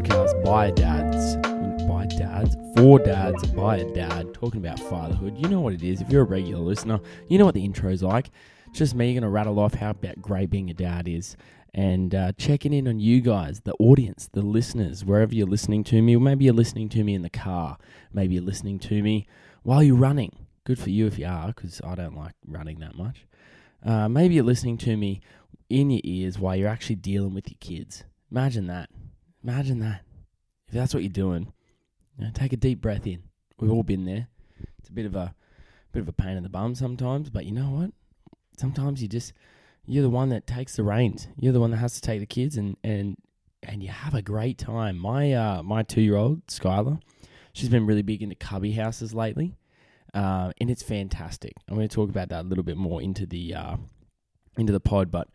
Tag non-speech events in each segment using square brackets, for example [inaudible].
Podcast by dads, by dads, for dads, by a dad, talking about fatherhood. You know what it is. If you're a regular listener, you know what the intro's like. It's just me going to rattle off how about great being a dad is and uh, checking in on you guys, the audience, the listeners, wherever you're listening to me, maybe you're listening to me in the car, maybe you're listening to me while you're running. Good for you if you are, because I don't like running that much. Uh, maybe you're listening to me in your ears while you're actually dealing with your kids. Imagine that. Imagine that. If that's what you're doing, you know, take a deep breath in. We've all been there. It's a bit of a bit of a pain in the bum sometimes, but you know what? Sometimes you just you're the one that takes the reins. You're the one that has to take the kids and and and you have a great time. My uh my two year old Skylar, she's been really big into cubby houses lately, uh, and it's fantastic. I'm going to talk about that a little bit more into the uh, into the pod, but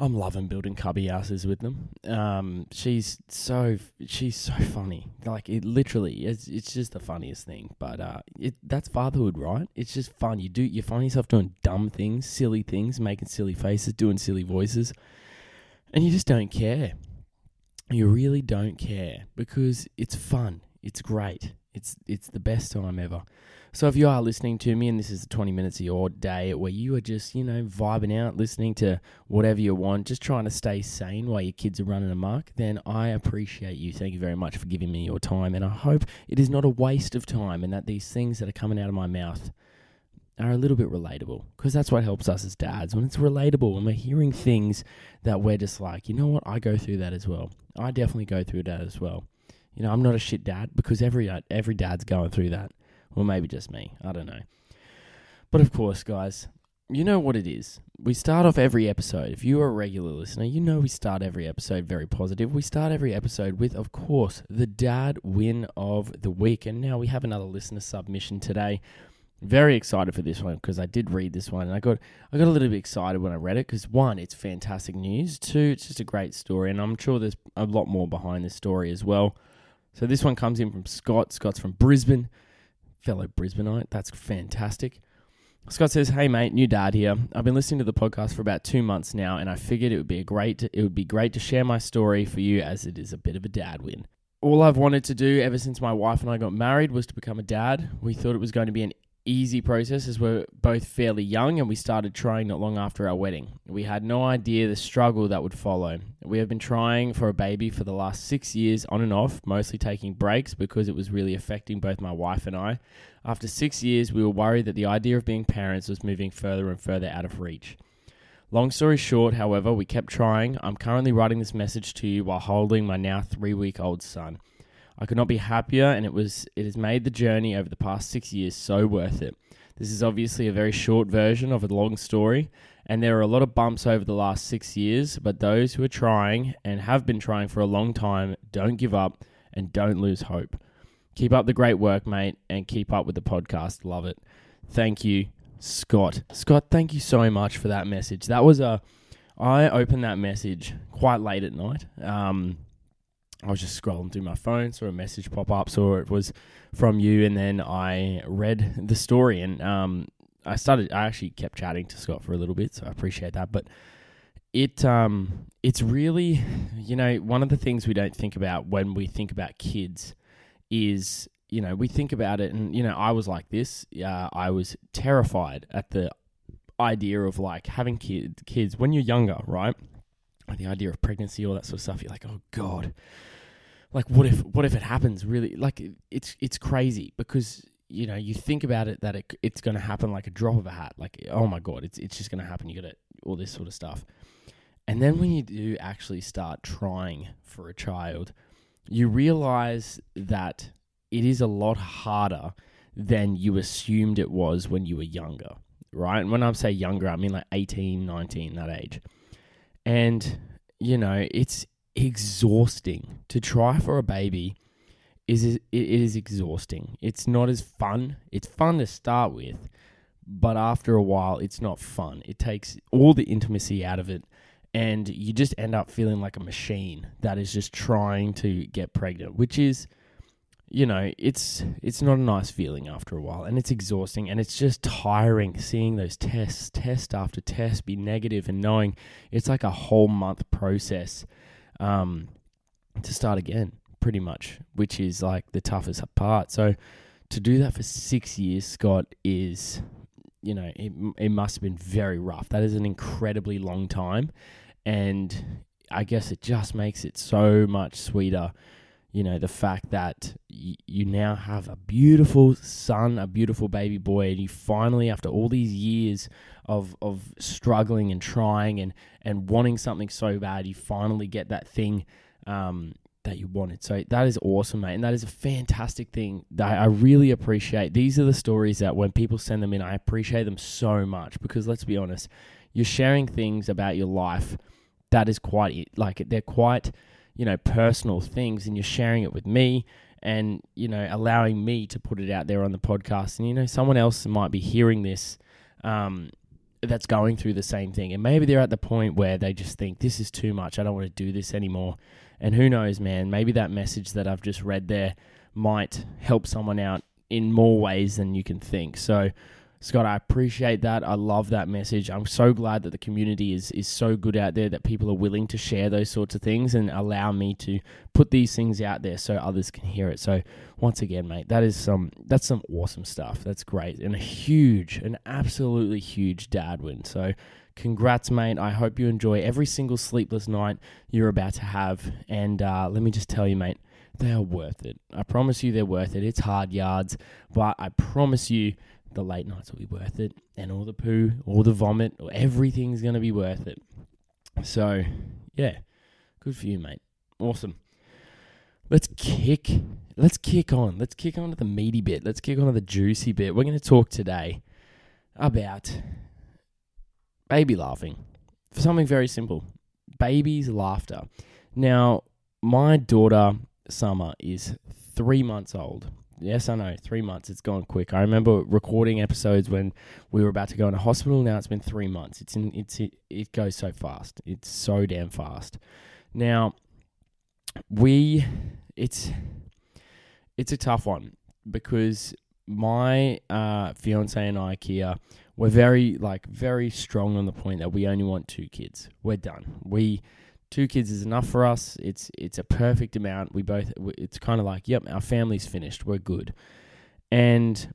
I'm loving building cubby houses with them. Um, she's so she's so funny. Like it literally, it's it's just the funniest thing. But uh, it that's fatherhood, right? It's just fun. You do you find yourself doing dumb things, silly things, making silly faces, doing silly voices, and you just don't care. You really don't care because it's fun. It's great. It's it's the best time ever. So if you are listening to me and this is the 20 minutes of your day where you are just, you know, vibing out, listening to whatever you want, just trying to stay sane while your kids are running amok, then I appreciate you. Thank you very much for giving me your time. And I hope it is not a waste of time and that these things that are coming out of my mouth are a little bit relatable because that's what helps us as dads when it's relatable when we're hearing things that we're just like, you know what, I go through that as well. I definitely go through that as well. You know, I'm not a shit dad because every uh, every dad's going through that. Or maybe just me. I don't know. But of course, guys, you know what it is. We start off every episode. If you are a regular listener, you know we start every episode very positive. We start every episode with, of course, the dad win of the week. And now we have another listener submission today. Very excited for this one because I did read this one and I got I got a little bit excited when I read it because one, it's fantastic news. Two, it's just a great story, and I'm sure there's a lot more behind this story as well. So this one comes in from Scott. Scott's from Brisbane fellow Brisbaneite. That's fantastic. Scott says, "Hey mate, new dad here. I've been listening to the podcast for about two months now, and I figured it would be a great it would be great to share my story for you as it is a bit of a dad win. All I've wanted to do ever since my wife and I got married was to become a dad. We thought it was going to be an easy process as we're both fairly young and we started trying not long after our wedding. We had no idea the struggle that would follow. We have been trying for a baby for the last six years on and off, mostly taking breaks because it was really affecting both my wife and I. After six years, we were worried that the idea of being parents was moving further and further out of reach. Long story short, however, we kept trying. I'm currently writing this message to you while holding my now three week old son. I could not be happier, and it was it has made the journey over the past six years so worth it. This is obviously a very short version of a long story, and there are a lot of bumps over the last six years. But those who are trying and have been trying for a long time, don't give up and don't lose hope. Keep up the great work, mate, and keep up with the podcast. Love it. Thank you, Scott. Scott, thank you so much for that message. That was a I opened that message quite late at night. Um, I was just scrolling through my phone, saw a message pop up, saw it was from you, and then I read the story. And um, I started. I actually kept chatting to Scott for a little bit, so I appreciate that. But it um, it's really, you know, one of the things we don't think about when we think about kids is, you know, we think about it, and you know, I was like this. Uh, I was terrified at the idea of like having kid, kids when you're younger, right? The idea of pregnancy, all that sort of stuff. You're like, oh god, like what if what if it happens? Really, like it's it's crazy because you know you think about it that it, it's going to happen like a drop of a hat. Like oh my god, it's it's just going to happen. You got it, all this sort of stuff. And then when you do actually start trying for a child, you realize that it is a lot harder than you assumed it was when you were younger, right? And when I say younger, I mean like 18, 19, that age. And, you know, it's exhausting to try for a baby is it is exhausting. It's not as fun. It's fun to start with, but after a while it's not fun. It takes all the intimacy out of it and you just end up feeling like a machine that is just trying to get pregnant, which is you know, it's it's not a nice feeling after a while, and it's exhausting, and it's just tiring seeing those tests, test after test, be negative, and knowing it's like a whole month process um, to start again, pretty much, which is like the toughest part. So to do that for six years, Scott, is, you know, it, it must have been very rough. That is an incredibly long time. And I guess it just makes it so much sweeter. You know, the fact that y- you now have a beautiful son, a beautiful baby boy, and you finally, after all these years of, of struggling and trying and, and wanting something so bad, you finally get that thing um, that you wanted. So that is awesome, mate. And that is a fantastic thing that I really appreciate. These are the stories that when people send them in, I appreciate them so much because let's be honest, you're sharing things about your life that is quite like they're quite you know personal things and you're sharing it with me and you know allowing me to put it out there on the podcast. And you know someone else might be hearing this um, that's going through the same thing. And maybe they're at the point where they just think this is too much. I don't want to do this anymore. And who knows man maybe that message that i've just read there might help someone out in more ways than you can think. So Scott, I appreciate that. I love that message. I'm so glad that the community is is so good out there that people are willing to share those sorts of things and allow me to put these things out there so others can hear it. So once again, mate, that is some that's some awesome stuff. That's great and a huge, an absolutely huge dad win. So congrats, mate. I hope you enjoy every single sleepless night you're about to have. And uh, let me just tell you, mate, they are worth it. I promise you, they're worth it. It's hard yards, but I promise you the late nights will be worth it, and all the poo, all the vomit, everything's going to be worth it. So, yeah, good for you, mate. Awesome. Let's kick. Let's kick on. Let's kick on to the meaty bit. Let's kick on to the juicy bit. We're going to talk today about baby laughing. For something very simple. Baby's laughter. Now, my daughter Summer is three months old. Yes, I know. Three months. It's gone quick. I remember recording episodes when we were about to go into hospital. Now it's been three months. It's in. It's it, it goes so fast. It's so damn fast. Now, we. It's. It's a tough one because my uh, fiance and I, Kia, we're very like very strong on the point that we only want two kids. We're done. We two kids is enough for us. It's it's a perfect amount. We both it's kind of like, yep, our family's finished. We're good. And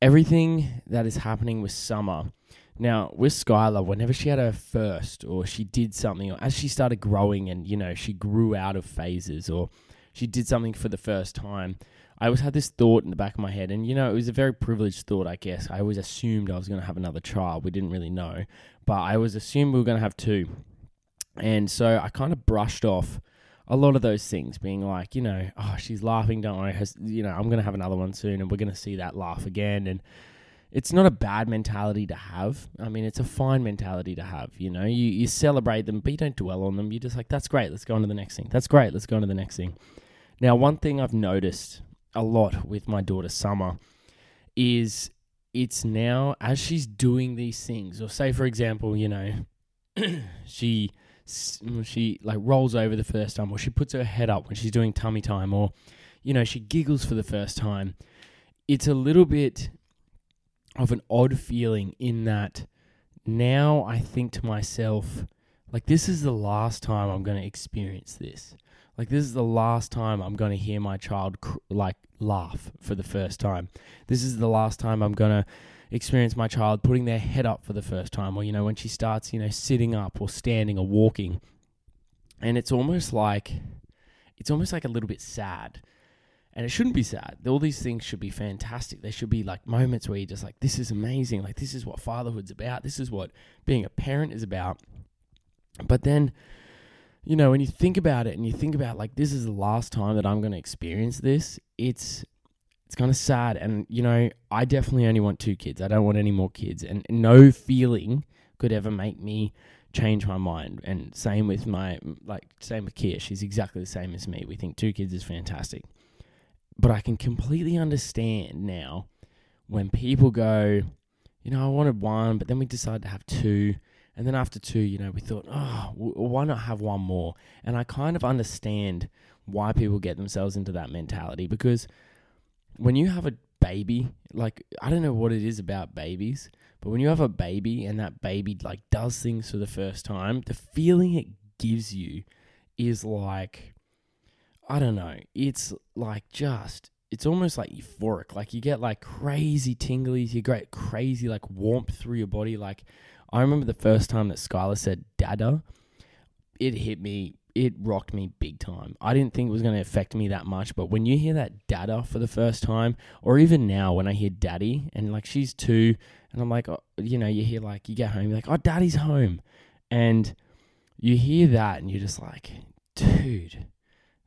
everything that is happening with Summer. Now, with Skylar, whenever she had her first or she did something or as she started growing and, you know, she grew out of phases or she did something for the first time, I always had this thought in the back of my head, and you know, it was a very privileged thought, I guess. I always assumed I was going to have another child. We didn't really know, but I always assumed we were going to have two. And so I kind of brushed off a lot of those things, being like, you know, oh, she's laughing, don't worry, Has, you know, I'm going to have another one soon and we're going to see that laugh again. And it's not a bad mentality to have. I mean, it's a fine mentality to have. You know, you, you celebrate them, but you don't dwell on them. You're just like, that's great, let's go on to the next thing. That's great, let's go on to the next thing. Now, one thing I've noticed a lot with my daughter Summer is it's now as she's doing these things, or say, for example, you know, [clears throat] she she like rolls over the first time, or she puts her head up when she's doing tummy time, or you know she giggles for the first time. It's a little bit of an odd feeling in that now I think to myself, like this is the last time I'm going to experience this. Like this is the last time I'm going to hear my child cr- like laugh for the first time. This is the last time I'm going to experience my child putting their head up for the first time, or, you know, when she starts, you know, sitting up or standing or walking. And it's almost like, it's almost like a little bit sad. And it shouldn't be sad. All these things should be fantastic. They should be like moments where you're just like, this is amazing. Like, this is what fatherhood's about. This is what being a parent is about. But then, you know, when you think about it and you think about like, this is the last time that I'm going to experience this, it's it's kind of sad. And, you know, I definitely only want two kids. I don't want any more kids. And no feeling could ever make me change my mind. And same with my, like, same with Kia. She's exactly the same as me. We think two kids is fantastic. But I can completely understand now when people go, you know, I wanted one, but then we decided to have two. And then after two, you know, we thought, oh, why not have one more? And I kind of understand why people get themselves into that mentality because when you have a baby, like I don't know what it is about babies, but when you have a baby and that baby like does things for the first time, the feeling it gives you is like I don't know. It's like just it's almost like euphoric. Like you get like crazy tinglies, you get crazy like warmth through your body. Like I remember the first time that Skylar said "dada," it hit me. It rocked me big time. I didn't think it was going to affect me that much, but when you hear that "dada" for the first time, or even now when I hear "daddy" and like she's two, and I'm like, oh, you know, you hear like you get home, you're like, "Oh, daddy's home," and you hear that, and you're just like, dude,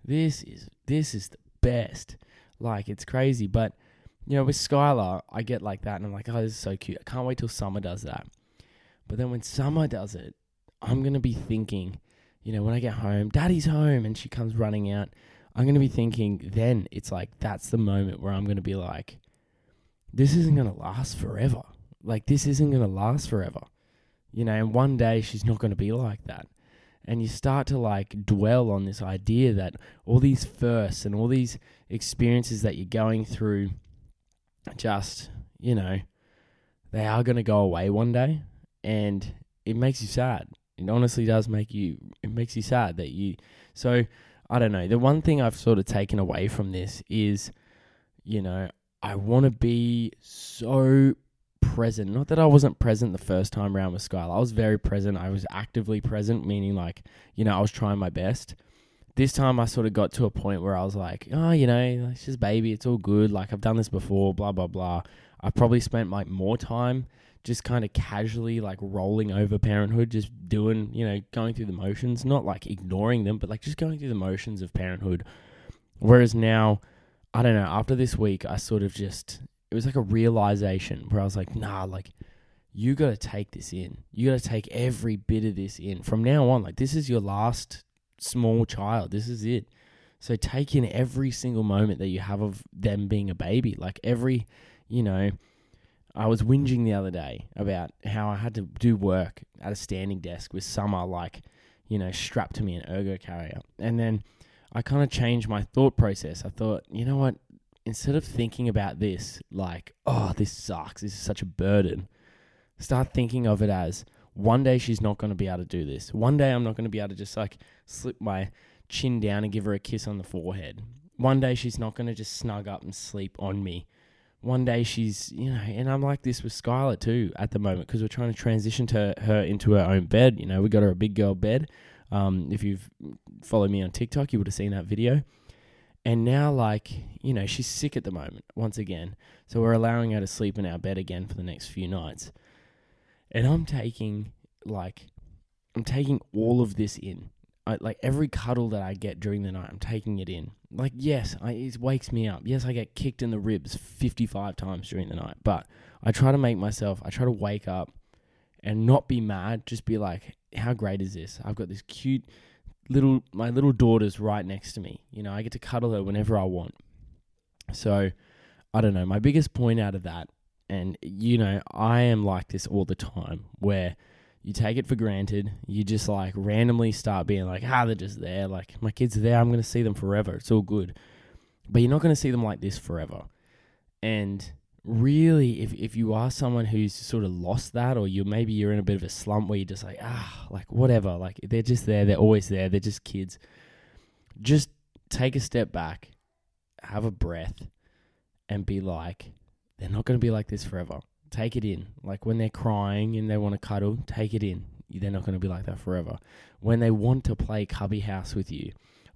this is this is the best. Like it's crazy, but you know, with Skylar, I get like that, and I'm like, oh, this is so cute. I can't wait till Summer does that. But then when Summer does it, I'm gonna be thinking, you know, when I get home, Daddy's home, and she comes running out. I'm gonna be thinking, then it's like that's the moment where I'm gonna be like, this isn't gonna last forever. Like this isn't gonna last forever. You know, and one day she's not gonna be like that and you start to like dwell on this idea that all these firsts and all these experiences that you're going through just you know they are going to go away one day and it makes you sad it honestly does make you it makes you sad that you so i don't know the one thing i've sort of taken away from this is you know i want to be so present. Not that I wasn't present the first time around with Skylar. I was very present. I was actively present, meaning like, you know, I was trying my best. This time I sort of got to a point where I was like, oh, you know, it's just baby, it's all good. Like I've done this before, blah blah blah. I probably spent like more time just kind of casually like rolling over parenthood, just doing, you know, going through the motions, not like ignoring them, but like just going through the motions of parenthood. Whereas now, I don't know, after this week, I sort of just it was like a realization where I was like, nah, like you got to take this in. You got to take every bit of this in from now on. Like this is your last small child. This is it. So take in every single moment that you have of them being a baby. Like every, you know, I was whinging the other day about how I had to do work at a standing desk with Summer, like, you know, strapped to me an ergo carrier. And then I kind of changed my thought process. I thought, you know what? instead of thinking about this like, oh, this sucks, this is such a burden, start thinking of it as one day she's not going to be able to do this. One day I'm not going to be able to just like slip my chin down and give her a kiss on the forehead. One day she's not going to just snug up and sleep on me. One day she's, you know, and I'm like this with Skylar too at the moment because we're trying to transition to her into her own bed. You know, we got her a big girl bed. Um, if you've followed me on TikTok, you would have seen that video. And now, like, you know, she's sick at the moment, once again. So we're allowing her to sleep in our bed again for the next few nights. And I'm taking, like, I'm taking all of this in. I, like, every cuddle that I get during the night, I'm taking it in. Like, yes, I, it wakes me up. Yes, I get kicked in the ribs 55 times during the night. But I try to make myself, I try to wake up and not be mad. Just be like, how great is this? I've got this cute little my little daughter's right next to me. You know, I get to cuddle her whenever I want. So, I don't know. My biggest point out of that, and you know, I am like this all the time, where you take it for granted. You just like randomly start being like, ah, they're just there. Like my kids are there. I'm going to see them forever. It's all good. But you're not going to see them like this forever. And really if, if you are someone who's sort of lost that or you maybe you're in a bit of a slump where you're just like ah like whatever like they're just there they're always there they're just kids just take a step back have a breath and be like they're not going to be like this forever take it in like when they're crying and they want to cuddle take it in they're not going to be like that forever when they want to play cubby house with you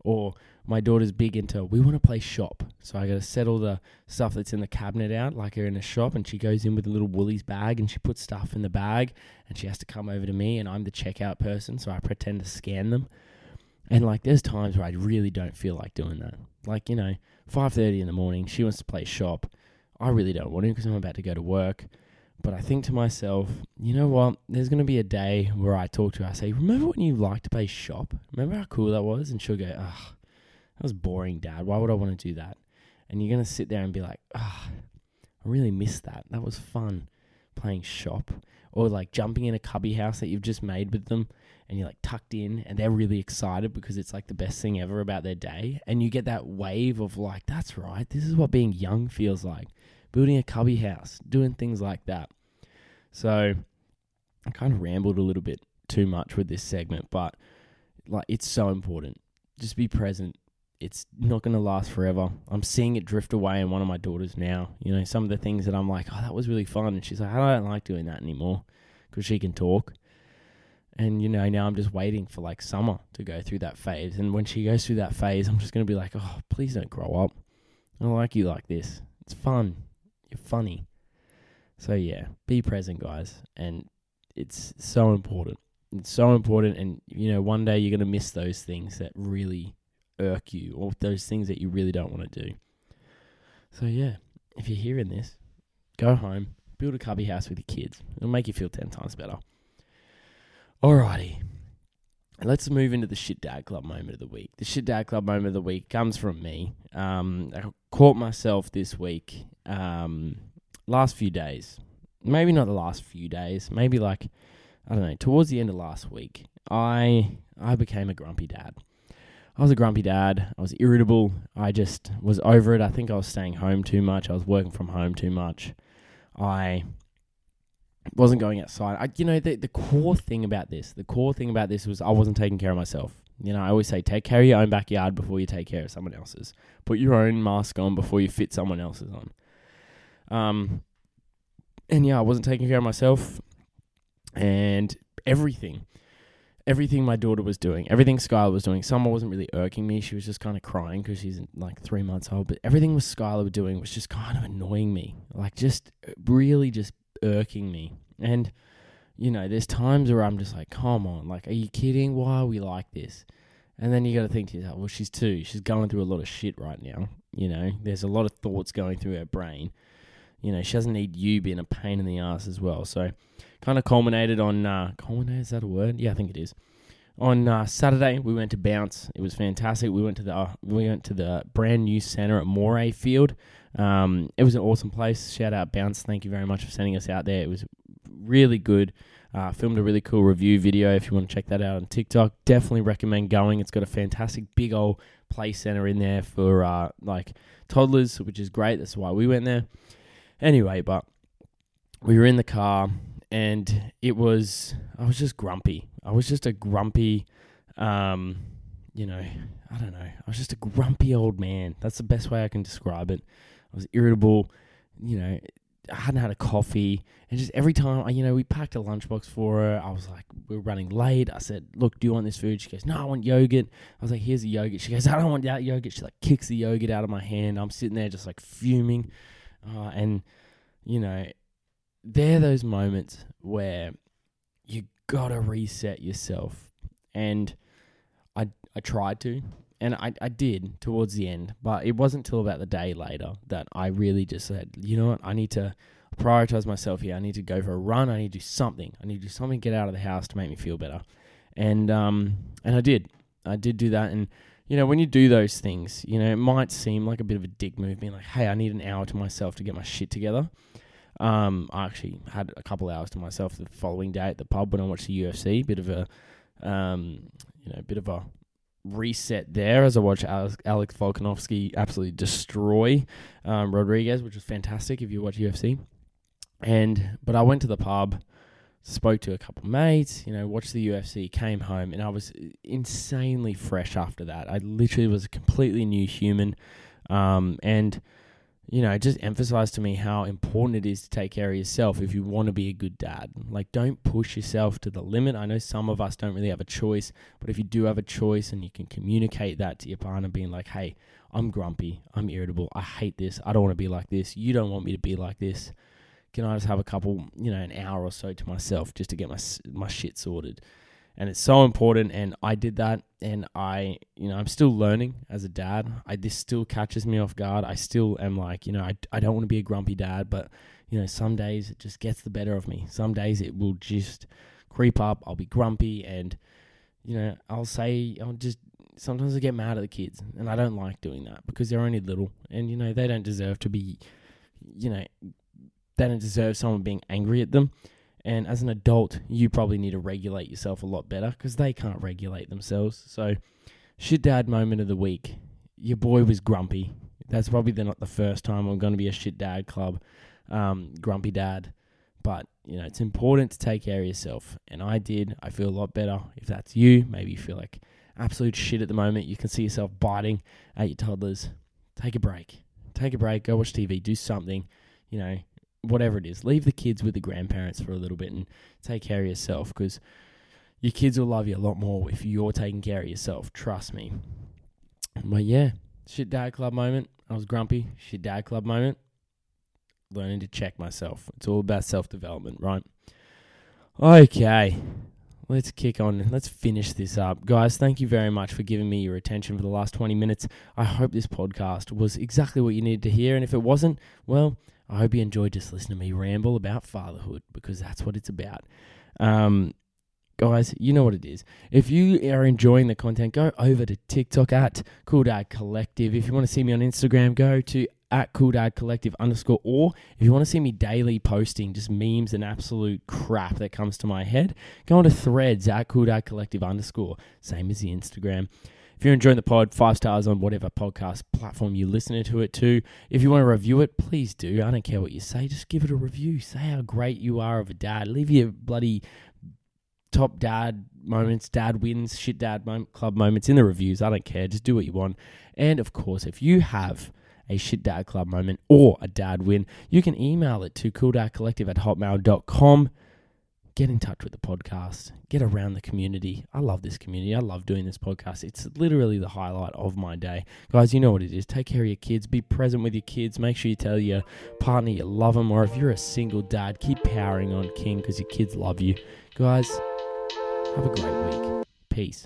or my daughter's big into we want to play shop. So I got to set all the stuff that's in the cabinet out like her in a shop and she goes in with a little Woolies bag and she puts stuff in the bag and she has to come over to me and I'm the checkout person so I pretend to scan them. And like there's times where I really don't feel like doing that. Like, you know, 5:30 in the morning, she wants to play shop. I really don't want to because I'm about to go to work. But I think to myself, you know what? There's going to be a day where I talk to her. I say, Remember when you liked to play shop? Remember how cool that was? And she'll go, Ugh, that was boring, Dad. Why would I want to do that? And you're going to sit there and be like, Ah, I really miss that. That was fun playing shop. Or like jumping in a cubby house that you've just made with them and you're like tucked in and they're really excited because it's like the best thing ever about their day. And you get that wave of like, that's right, this is what being young feels like building a cubby house, doing things like that. So I kind of rambled a little bit too much with this segment, but like it's so important. Just be present, it's not going to last forever. I'm seeing it drift away in one of my daughters now. You know, some of the things that I'm like, oh, that was really fun. And she's like, I don't like doing that anymore because she can talk. And, you know, now I'm just waiting for like summer to go through that phase. And when she goes through that phase, I'm just to be like, oh, please don't grow up. I like you like this. It's fun. You're funny. So, yeah, be present, guys. And it's so important. It's so important. And, you know, one day you're to miss those things that really irk you or those things that you really don't want to do. So, yeah, if you're hearing this, go home, build a cubby house with your kids. It'll make you feel 10 times better. Alrighty. Let's move into the shit dad club moment of the week. The shit dad club moment of the week comes from me. Um, I caught myself this week, um, last few days. Maybe not the last few days. Maybe like I don't know. Towards the end of last week, I I became a grumpy dad. I was a grumpy dad. I was irritable. I just was over it. I think I was staying home too much. I was working from home too much. I wasn't going outside. I, you know, the, the core thing about this, the core thing about this was I wasn't taking care of myself. You know, I always say take care of your own backyard before you take care of someone else's. Put your own mask on before you fit someone else's on. Um, and yeah, I wasn't taking care of myself, and everything everything my daughter was doing, everything Skylar was doing. Summer wasn't really irking me. She was just kind of crying because she's like three months old. But everything was Skylar was doing was just kind of annoying me, like just uh, really just irking me. And you know, there's times where I'm just like, come on, like, are you kidding? Why are we like this? And then you got to think to yourself, well, she's two. She's going through a lot of shit right now. You know, there's a lot of thoughts going through her brain. You know, she doesn't need you being a pain in the ass as well. So, kind of culminated on uh, culminated. Is that a word? Yeah, I think it is. On uh, Saturday, we went to Bounce. It was fantastic. We went to the uh, we went to the brand new center at Morayfield. Um, it was an awesome place. Shout out Bounce. Thank you very much for sending us out there. It was really good. Uh, filmed a really cool review video if you want to check that out on TikTok. Definitely recommend going. It's got a fantastic big old play center in there for uh, like toddlers, which is great. That's why we went there. Anyway, but we were in the car and it was I was just grumpy. I was just a grumpy, um, you know, I don't know. I was just a grumpy old man. That's the best way I can describe it. I was irritable. You know, I hadn't had a coffee, and just every time, I, you know, we packed a lunchbox for her. I was like, we are running late. I said, "Look, do you want this food?" She goes, "No, I want yogurt." I was like, "Here's the yogurt." She goes, "I don't want that yogurt." She like kicks the yogurt out of my hand. I'm sitting there just like fuming, uh, and you know, they're those moments where you gotta reset yourself. And I I tried to, and I, I did towards the end, but it wasn't till about the day later that I really just said, you know what, I need to prioritize myself here. I need to go for a run. I need to do something. I need to do something, get out of the house to make me feel better. And um and I did. I did do that and you know, when you do those things, you know, it might seem like a bit of a dick move, being like, hey, I need an hour to myself to get my shit together. Um, I actually had a couple hours to myself the following day at the pub when I watched the UFC. Bit of a, um, you know, bit of a reset there as I Alex, Alex Volkanovski absolutely destroy um, Rodriguez, which was fantastic if you watch UFC. And but I went to the pub, spoke to a couple mates, you know, watched the UFC, came home, and I was insanely fresh after that. I literally was a completely new human, um, and you know, just emphasized to me how important it is to take care of yourself if you want to be a good dad. Like, don't push yourself to the limit. I know some of us don't really have a choice, but if you do have a choice and you can communicate that to your partner, being like, hey, I'm grumpy, I'm irritable, I hate this, I don't want to be like this, you don't want me to be like this. Can I just have a couple, you know, an hour or so to myself just to get my my shit sorted? and it's so important and i did that and i you know i'm still learning as a dad. I this still catches me off guard. I still am like you know i, I don't want to be a grumpy dad but you know some days it just gets the better of me. Some days it will just creep up. I'll be grumpy and you know i'll say i'll just sometimes i get mad at the kids and i don't like doing that because they're only little and you know they don't deserve to be you know they don't deserve someone being angry at them and as an adult, you probably need to regulate yourself a lot better because they can't regulate themselves. So, shit dad moment of the week. Your boy was grumpy. That's probably the, not the first time I'm going to be a shit dad club, um, grumpy dad. But, you know, it's important to take care of yourself. And I did. I feel a lot better. If that's you, maybe you feel like absolute shit at the moment. You can see yourself biting at your toddlers. Take a break. Take a break. Go watch TV. Do something. You know, whatever it is. Leave the kids with the grandparents for a little bit and take care of yourself because your kids will love you a lot more if you're taking care of yourself. Trust me. But yeah, shit dad club moment. I was grumpy. Shit dad club moment. Learning to check myself. It's all about self development, right? Okay. Let's kick on. Let's finish this up. Guys, thank you very much for giving me your attention for the last 20 minutes. I hope this podcast was exactly what you needed to hear. And if it wasn't, well, I hope you enjoyed just listening to me ramble about fatherhood because that's what it's about. Um, guys, you know what it is. If you are enjoying the content, go over to TikTok at Cool Dad Collective. If you want to see me on Instagram, go to at Cool Dad Collective underscore. Or if you want to see me daily posting just memes and absolute crap that comes to my head, go on to threads at Cool Dad Collective underscore. Same as the Instagram. If you're enjoying the pod, five stars on whatever podcast platform you're listening to it to. If you want to review it, please do. I don't care what you say. Just give it a review. Say how great you are of a dad. Leave your bloody top dad moments, dad wins, shit dad moment, club moments in the reviews. I don't care. Just do what you want. And of course, if you have a shit dad club moment or a dad win, you can email it to cooldadcollective at hotmail.com. Get in touch with the podcast. Get around the community. I love this community. I love doing this podcast. It's literally the highlight of my day. Guys, you know what it is. Take care of your kids. Be present with your kids. Make sure you tell your partner you love them. Or if you're a single dad, keep powering on King because your kids love you. Guys, have a great week. Peace.